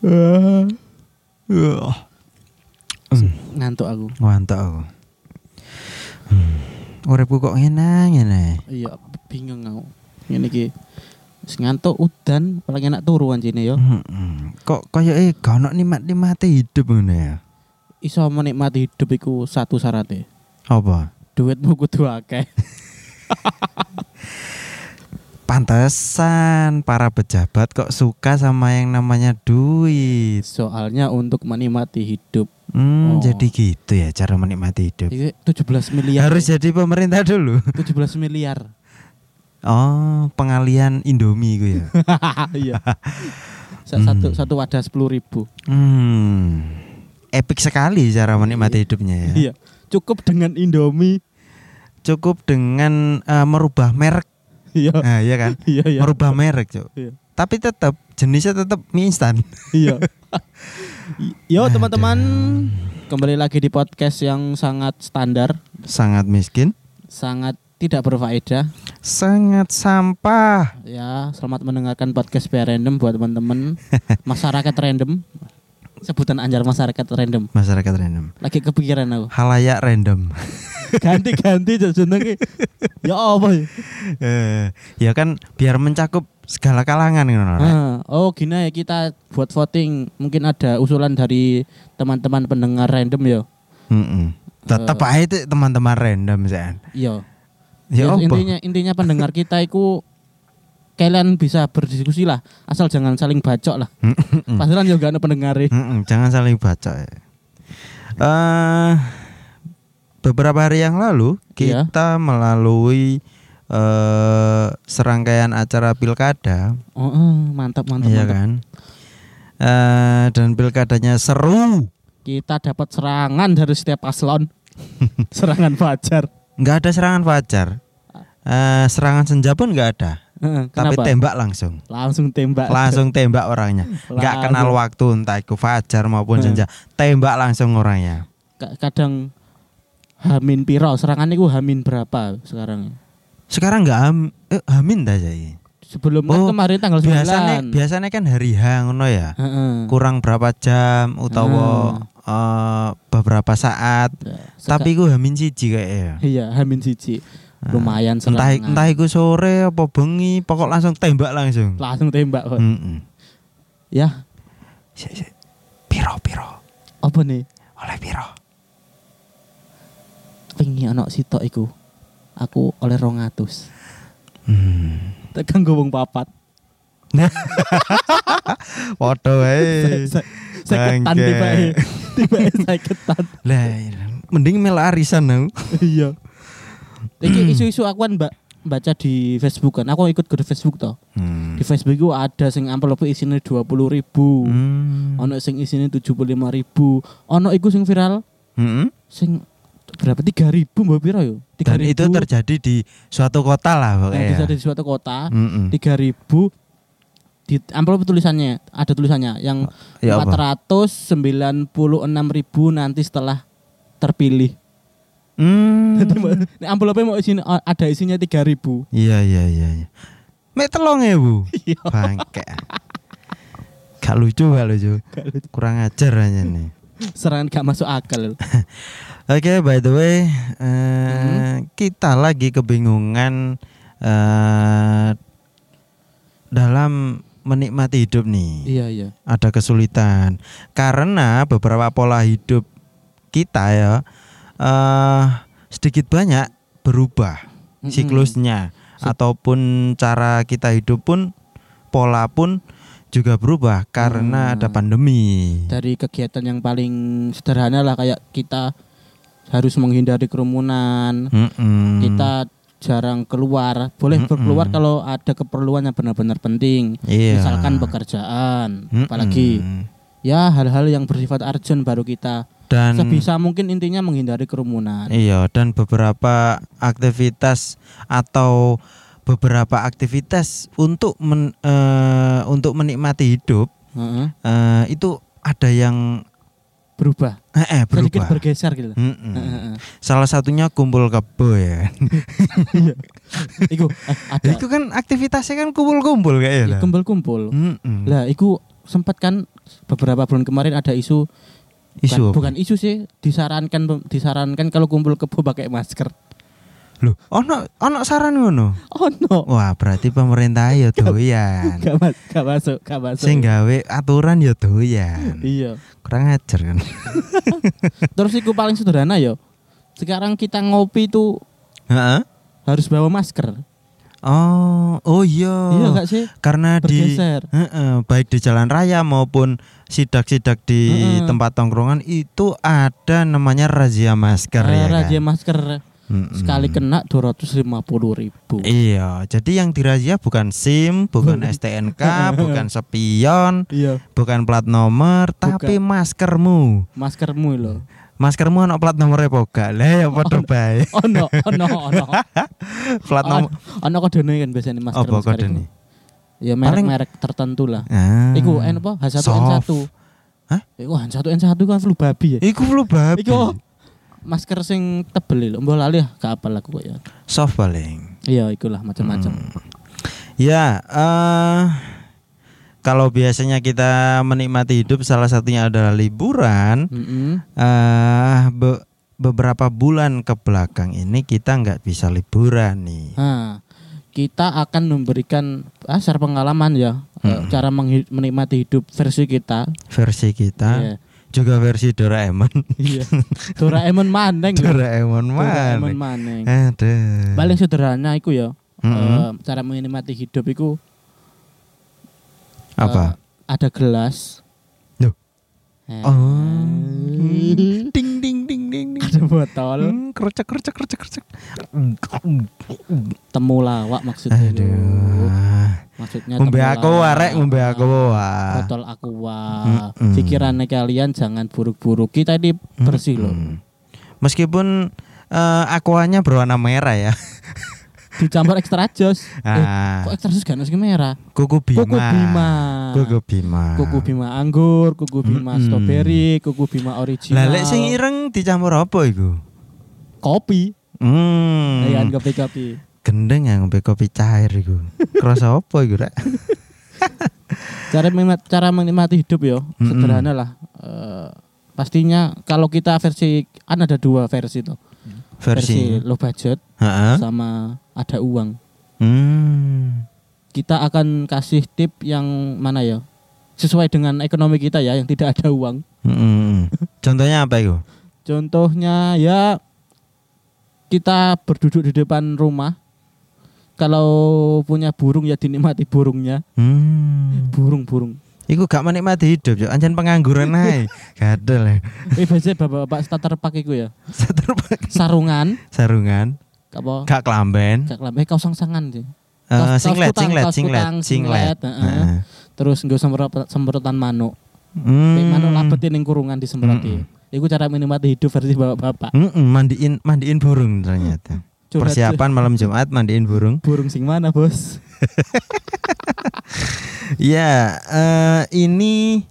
Uh. Ngantuk aku. Mantap aku. Hmm. Uripku kok ngene ngene. Iya, bingung aku. Ngene iki. Wis ngantuk udan, paling enak turu anjene yo. Hmm. Kok kaya eh gak ono nikmat-nikmate hidup ngono ya. Iso menikmati hidup iku satu syaratnya. Apa? Duitmu kudu akeh. Pantesan para pejabat kok suka sama yang namanya duit. Soalnya untuk menikmati hidup. Hmm, Oh. jadi gitu ya cara menikmati hidup. Iki 17 miliar. Harus jadi pemerintah dulu. 17 miliar. Oh, pengalian Indomie gue ya. Iya. Sa- Satu satu wadah 10 ribu. Hmm. Epic sekali cara menikmati hidupnya ya. Iya. Cukup dengan Indomie. Cukup dengan eh, merubah merek. Iya. Nah, iya kan? Iya iya. Merubah merek, Cuk. Iya. Tapi tetap jenisnya tetap mie instan. Iya. Yo teman-teman, kembali lagi di podcast yang sangat standar, Sangat miskin, sangat tidak berfaedah. sangat sampah. Ya, selamat mendengarkan podcast PR Random buat teman-teman masyarakat random. Sebutan anjar masyarakat random. Masyarakat random. Lagi kepikiran aku. Halayak random. Ganti-ganti jenenge. Ya apa ya? Eh, ya kan biar mencakup segala kalangan ngono. Ah, oh gini ya kita buat voting. Mungkin ada usulan dari teman-teman pendengar random ya. Mm-mm. Tetap Eh. aja itu teman-teman random sih. Iya. Ya, Ya, intinya intinya pendengar kita itu kalian bisa berdiskusi lah, asal jangan saling bacok lah. Padahal juga ada pendengar Mm-mm, jangan saling baca ya. Eh, beberapa hari yang lalu Iya. kita melalui eh, serangkaian acara pilkada, Oh, oh, mantap mantap. iya mantap. kan? Eh, dan pilkadanya seru. Kita dapat serangan dari setiap paslon. serangan fajar. nggak ada serangan fajar. Eh, serangan senja pun nggak ada. Heeh, Tapi Kenapa? tembak langsung. Langsung tembak. Langsung tembak orangnya. Nggak Langsung. kenal waktu entah itu fajar maupun senja. Tembak langsung orangnya. Ka- Kadang Hamin piro serangan itu Hamin berapa sekarang? Sekarang nggak ham, eh, hamin dah jadi. Sebelum kan Oh, kemarin tanggal 9. biasanya biasanya kan hari H ngono ya. Heeh. Kurang berapa jam utawa eh, beberapa saat. Ya, seka- Tapi ku hamin siji kayak ya. iya Hamin siji. Lumayan Entah serangan. entah iku sore apa bengi, pokok langsung tembak langsung. langsung tembak kok. Heeh. Ya, Sik, sik. Piro piro? apa nih? Oleh piro? Wingi ana sitok iku. Aku oleh 200. Hmm. Tekan gowong papat. Foto wae. Seketan Bangke. tiba tiba seketan. Lah, mending mel arisan aku. Iya. Iki isu-isu aku kan mbak baca di Facebook kan. Aku ikut ke Facebook toh. Hmm. Di Facebook itu ada sing amplop isinya 20 ribu. Hmm. Ono sing isinya 75 ribu. Ono iku sing viral Hmm. sing berapa tiga ribu mbak piro yo? Tiga Dan itu terjadi di suatu kota lah Nah, pokoknya. bisa di suatu kota. Tiga ribu di amplop tulisannya ada tulisannya yang Ya empat ratus sembilan puluh enam ribu nanti setelah terpilih. Hmm. Jadi amplopnya mau isinya ada isinya tiga ribu. Iya iya iya. iya. Mek telong ya bu. Iya. Bangke. Gak lucu gak lucu. Kurang ajar aja nih. Serangan gak masuk akal. Oke by the way, eh, Hmm. kita lagi kebingungan eh, dalam menikmati hidup nih. iya iya. Ada kesulitan karena beberapa pola hidup kita ya eh sedikit banyak berubah siklusnya ataupun cara kita hidup pun pola pun juga berubah karena Hmm. ada pandemi. Dari kegiatan yang paling sederhana lah kayak kita harus menghindari kerumunan. Mm-mm. Kita jarang keluar. Boleh Mm-mm. berkeluar kalau ada keperluan yang benar-benar penting. Iya. Misalkan pekerjaan, Mm-mm. apalagi ya hal-hal yang bersifat urgent baru kita dan sebisa mungkin intinya menghindari kerumunan. iya dan beberapa aktivitas atau beberapa aktivitas untuk men- eh, untuk menikmati hidup Heeh. eh, itu ada yang berubah, eh, eh, sedikit berubah. bergeser gitu. Mm-mm. Heeh. Salah satunya kumpul kebo ya. Iku eh, ada Itu kan aktivitasnya kan kumpul-kumpul kayak ya. kumpul-kumpul. Mm-mm. Lah, iku sempat kan beberapa bulan kemarin ada isu Isu bukan, bukan isu sih disarankan disarankan kalau kumpul kebo pakai masker. Loh, ono ono saran ngono. Oh no. Wah, berarti pemerintah ya doyan. Gak, mas, gak masuk, gak masuk. Sing gawe aturan ya doyan. Iya. Kurang ajar kan. Terus iku paling sederhana ya. Sekarang kita ngopi tuh Heeh. harus bawa masker. Oh, oh iya. Iya gak sih? Karena di Bergeser. Heeh, baik di jalan raya maupun sidak-sidak di Heeh. tempat tongkrongan itu ada namanya razia masker Eh, ya kan. razia masker Mm-mm. sekali kena 250 ribu. Iya, jadi yang dirazia bukan SIM, bukan STNK, bukan spion, Iya. bukan plat nomor, tapi maskermu. Maskermu loh. Maskermu ono plat nomornya apa gak? Lah ya padha bae. Oh no, oh no, oh no. Plat nomor Ono kodene kan biasanya masker. apa nih? Ya merek-merek tertentu lah. Ah. Iku N apa? H1 Soft. N1. Hah? Iku H1 N1 kan flu babi ya. Iku flu babi. Iku masker sing tebel lho. Mbok lali ya gak apal aku kok ya. soft paling. Iya, ikulah macam-macam. Ya, eh kalau biasanya kita menikmati hidup salah satunya adalah liburan. Mm-mm. eh be- beberapa bulan ke belakang ini kita nggak bisa liburan nih. Nah, kita akan memberikan share pengalaman ya, eh, Mm. cara menikmati hidup versi kita. Versi kita Iya. Juga versi Doraemon. Iya. Doraemon maneng. lho. Doraemon Doraemon mana? maneng. Aduh. Paling sederhana iku ya. Mm-mm. eh, cara menikmati hidup iku Apa? eh, ada gelas. Loh. Eh, Oh. Ding ding ding ding ding. Ada botol, Hmm, kercek kercek kercek kercek. temulawak maksudnya. Aduh. Maksudnya Ngombe aku arek ngombe aku wah. Botol aqua. Mm-mm. Pikirannya kalian jangan buruk-buruk. Kita ini bersih loh. Mm. Meskipun eh, aquanya berwarna merah ya. Dicampur ekstra jos. Eh, Ah, kok ekstra jos gak nasi merah? kuku bima. Kuku bima. Kuku bima. Kuku bima anggur, kuku bima Mm-mm. strawberry, kuku bima original. Lah lek sing ireng dicampur apa iku? kopi. Hmm. Iya, kopi-kopi. Gendeng ya ngombe kopi cair iku. Kerasa apa iku, Rek? Cara menikmati, cara menikmati hidup yo, Mm-mm. sederhana lah. Eh, pastinya kalau kita versi kan ada dua versi tuh. Versi. low budget Heeh. sama ada uang. Hmm. Kita akan kasih tip yang mana ya? Sesuai dengan ekonomi kita ya, yang tidak ada uang. Mm-mm. Contohnya apa iku? Contohnya ya kita berduduk di depan rumah. Kalau punya burung ya dinikmati burungnya. Hmm. Burung-burung. Iku gak menikmati hidup, yo. Anjen pengangguran ae. Gadel. Ini biasanya bapak-bapak starter pack itu ya. Satu pakai Sarungan, sarungan, apa? gak kelamben. Gak kelambe kaos sang-sangan sih. Eh, Kaos- kaos singlet, kutang, singlet, singlet, singlet. Terus nggak semprot semprotan manuk. Hmm. Manuk labetin ning kurungan disemproti. Iku cara menikmati hidup versi bapak-bapak. Mm-mm, mandiin mandiin burung ternyata. Curhat Persiapan malam Jumat mandiin burung. burung sing mana, Bos? Ya, eh, ini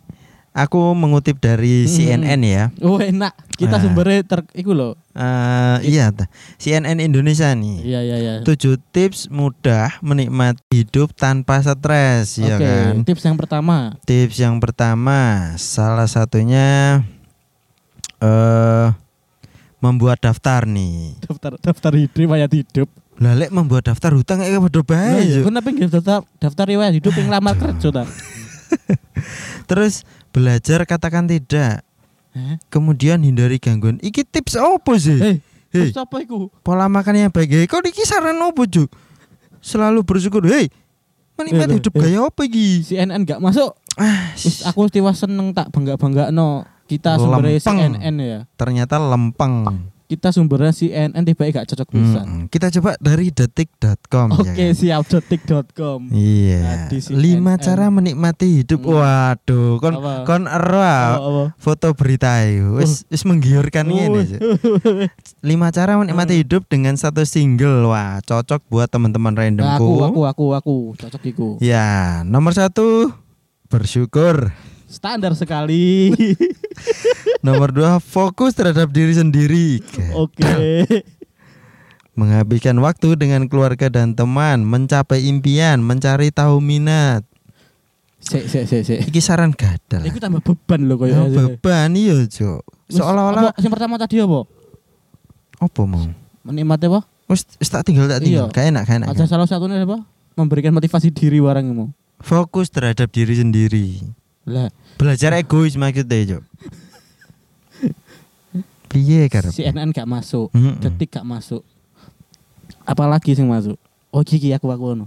aku mengutip dari Hmm. CNN ya. Oh, enak. Kita Ah. sumbernya ter iku loh. Eh, iya, ta. CNN Indonesia nih. Iya, iya, iya. Tujuh tips mudah menikmati hidup tanpa stres, ya Oke, kan? tips yang pertama. Tips yang pertama, salah satunya eh membuat daftar nih. Daftar daftar hidup riwayat hidup. Lah lek membuat daftar hutang kayak padha bae. Nah, iya. Kenapa nggak daftar daftar riwayat hidup yang lamar kerja ta? Terus belajar katakan tidak. Hah? Kemudian hindari gangguan. Iki tips apa sih? Eh, Hei. terus apa iku? Pola makan yang baik. Hei, Kok iki saran apa, Juk? Selalu bersyukur. Hei, menikmati Eh, hidup eh. gaya apa iki? CNN gak masuk. Ah, aku tiwas seneng tak bangga-bangga no. Kita sumbernya Lempeng. CNN ya. ternyata lempeng. Kita sumbernya CNN tiba gak cocok bisa. Mm-mm. Kita coba dari detik.com ya Oke, kan? siap detik.com. Iya. Nah, di Lima cara menikmati hidup. Hmm. Waduh, kon Apa? kon ero ah, foto berita itu. Wis wis menggiurkan Oh. ini. Lima cara menikmati hidup dengan satu single. Wah, cocok buat teman-teman Nah, randomku. aku, aku, aku, aku, cocok iku. Ya, nomor satu bersyukur. Standar sekali. Nomor dua fokus terhadap diri sendiri. Oke. Menghabiskan waktu dengan keluarga dan teman, mencapai impian, mencari tahu minat. Sik sik sik sik. Iki saran gadal. Iku tambah beban lho koyo. Oh, beban iya. Wis, Seolah-olah yang pertama tadi apa? apa mau? Menikmati apa? Wis tak tinggal tak tinggal. Iya. Gak enak, gak enak. Ada salah satunya apa? Memberikan motivasi diri warang mau. Fokus terhadap diri sendiri. Lah, Belajar egois maksudnya, Cuk. Piye karep? CNN gak masuk, Mm-mm. detik gak masuk. Apalagi sing masuk? Oh iki aku aku ngono.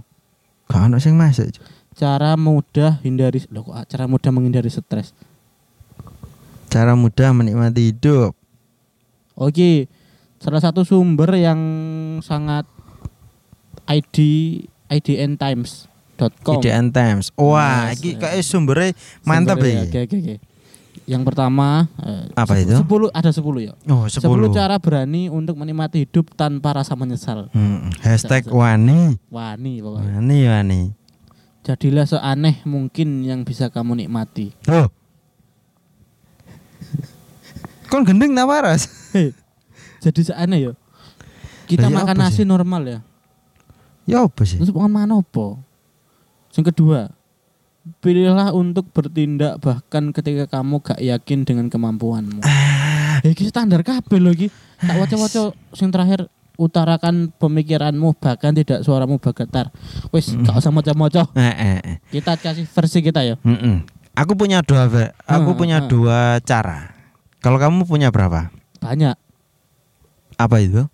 Gak ono sing masuk, Cuk. Cara mudah hindari loh kok cara mudah menghindari stres. Cara mudah menikmati hidup. Oke, salah satu sumber yang sangat ID idntimes.com. IDN Times. Wah, iki kayak sumbernya mantap ya. Oke, oke, oke. Yang pertama eh, Apa itu? Sepuluh ada sepuluh ya. Oh, 10. 10. cara berani untuk menikmati hidup tanpa rasa menyesal. Hmm, hashtag wani. Wani pokoknya. Wani, wani. Jadilah seaneh mungkin yang bisa kamu nikmati. Oh. Kon gendeng tak waras? Hei, jadi seaneh ya. Kita Lah, ya makan nasi normal ya. Ya apa sih? Terus makan mana apa? Yang kedua, pilihlah untuk bertindak bahkan ketika kamu gak yakin dengan kemampuanmu. Ah. Ya iki standar kabeh lho iki. Tak waca-waca sing terakhir utarakan pemikiranmu bahkan tidak suaramu bergetar. Wis Hmm. gak usah maca-maca. Eh, eh, eh. Kita kasih versi kita ya. Mm-mm. Aku punya dua, aku Hmm, punya hmm. dua cara. Kalau kamu punya berapa? Banyak Apa itu?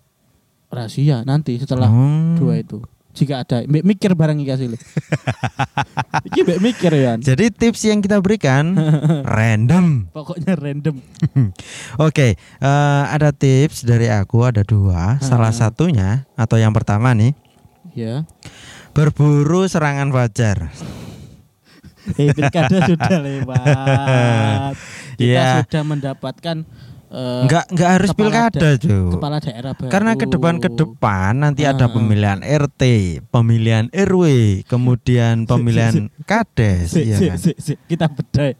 rahasia nanti setelah Hmm. dua itu. Jika ada mikir barang iki lho. iki mbak mikir ya. Jadi tips yang kita berikan random. Pokoknya random. Oke, eh, ada tips dari aku ada dua. Salah satunya atau yang pertama nih, Ya. berburu serangan fajar. Eh, pilkada sudah lewat. Kita Iya. sudah mendapatkan eh, Enggak enggak harus pilkada, Cuk. kepala daerah baru. Karena ke depan ke depan nanti ada Ah. pemilihan RT, pemilihan RW, kemudian pemilihan kades, Si, iya si, kan? si, si. Kita beda.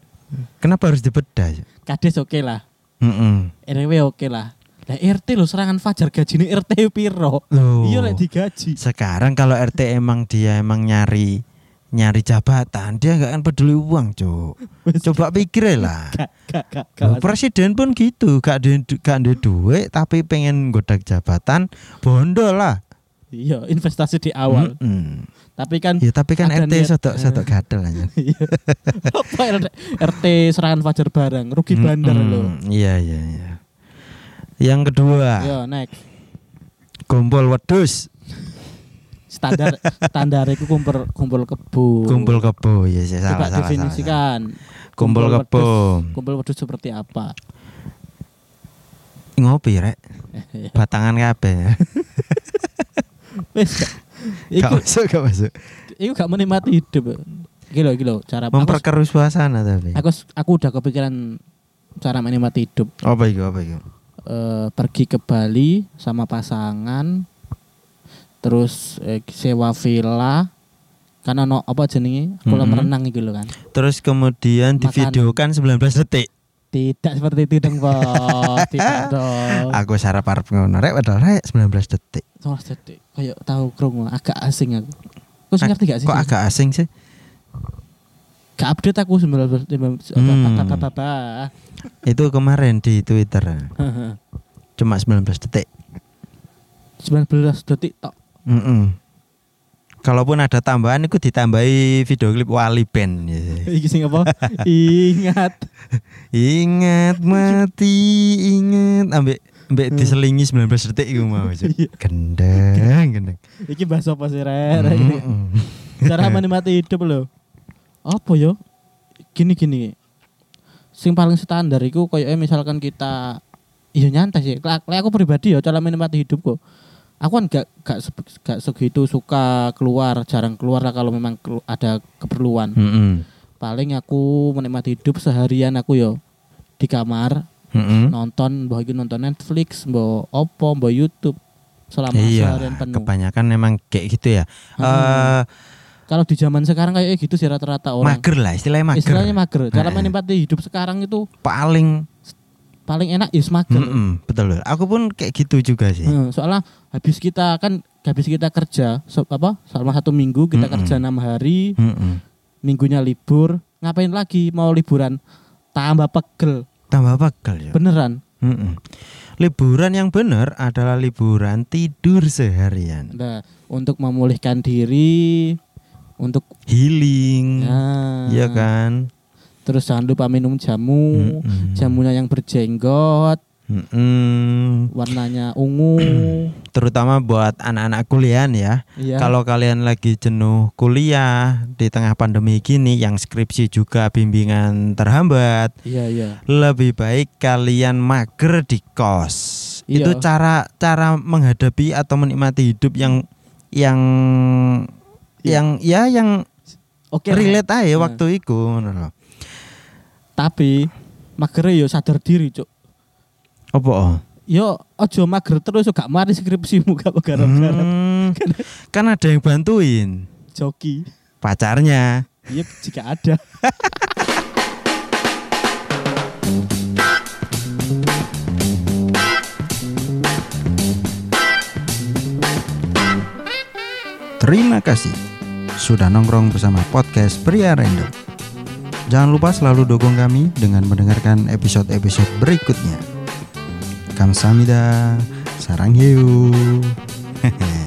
Kenapa harus dibedah? Kades oke lah. Mm-mm. RW oke lah. Lah RT lo serangan fajar gajine RT piro? Iya lek digaji. Sekarang kalau RT emang dia emang nyari nyari jabatan, dia nggak akan peduli uang, Cuk. Wis, Coba pikir lah. Gak gak gak Loh, gak. presiden pun gitu, gak ada gak ada duit tapi pengen godak jabatan, bondo lah. Iya, investasi di awal. Mm-mm. Tapi kan Ya tapi kan RT sodok sodok gadel aja. Iya. apa RT, serangan fajar bareng, rugi bandar Mm-mm. lo. Iya iya iya. Yang kedua, Yo next. kumpul wedus, Standar standar itu kumpul kumpul kebo. kumpul kebo. Ya salah Coba salah. salah, salah. definisikan. Kumpul wedus- kebo. Kumpul seperti apa? Ngopi rek, batangan kabeh. Wes. gak- masuk, gak masuk. iku gak menikmati hidup. Iki lho, iki lho, cara Memperkeruh suasana tapi. aku aku udah kepikiran cara menikmati hidup. Apa itu? Apa itu? Eh, pergi ke Bali sama pasangan terus eh, sewa villa karena no apa jenenge kolam Mm-mm. renang gitu loh kan Terus kemudian Makanan. divideokan 19 detik. tidak seperti itu dong bos tidak dong Aku sarap arep ngono rek padahal rek 19 detik. Soalnya jadi kayak tahu krungu agak asing aku kau sih ngerti gak sih Kok agak asing sih? gak update aku sembilan belas Hmm. Itu kemarin di Twitter. Cuma 19 detik. sembilan belas detik tok Mm-mm. Kalaupun ada tambahan itu ditambahi video klip Wali Band iki sing apa ingat Ingat mati ingat ambek ambek Hmm. diselingi 19 detik iku mau. Cuk. Iya. Gendeng, gendeng. iki bahas apa sih Rek? Cara menikmati hidup loh apa yo gini gini sing paling standar itu kayak misalkan kita iya nyantai sih lek aku pribadi ya cara menikmati hidupku aku kan gak gak, gak segitu suka keluar jarang keluar lah kalau memang ada keperluan Mm-mm. paling aku menikmati hidup seharian aku yo di kamar Mm-mm. nonton mbah iki nonton Netflix mbah Oppo mbah YouTube selama Iya, seharian penuh kebanyakan memang kayak gitu ya. Hmm. Eh kalau di zaman sekarang kayak gitu sih rata-rata orang mager lah, istilahnya mager. Istilahnya mager. Cara Heeh. menikmati hidup sekarang itu Paling paling enak is mager. Mm-mm, betul. Aku pun kayak gitu juga sih. Heeh, soalnya habis kita kan habis kita kerja so- apa selama satu minggu kita Mm-mm. kerja enam hari Mm-mm. minggunya libur, ngapain lagi mau liburan? Tambah pegel, Tambah pegel ya. beneran. Mm-mm. Liburan yang benar adalah liburan tidur seharian. Nah, untuk memulihkan diri, untuk Healing. nah, Iya kan? Terus jangan lupa minum jamu, Mm-mm. jamunya yang berjenggot, Mm-mm. warnanya ungu. Terutama buat anak-anak kuliah ya. Iya. Kalau kalian lagi jenuh kuliah di tengah pandemi gini yang skripsi juga bimbingan terhambat, Iya, iya. lebih baik kalian mager di kos. Iya. Itu cara cara menghadapi atau menikmati hidup yang yang Iya. yang ya yang Oke. relate aja Nah. waktu itu. Tapi magere yo sadar diri, Cuk. Apa? oh? Yo ojo mager terus gak mari skripsimu gak garap-garap. Hmm, kan ada yang bantuin Joki. pacarnya. Iya jika ada. Terima kasih sudah nongkrong bersama podcast Pria Random. Jangan lupa selalu dukung kami dengan mendengarkan episode-episode berikutnya. Kamsahamnida, sarang hiu.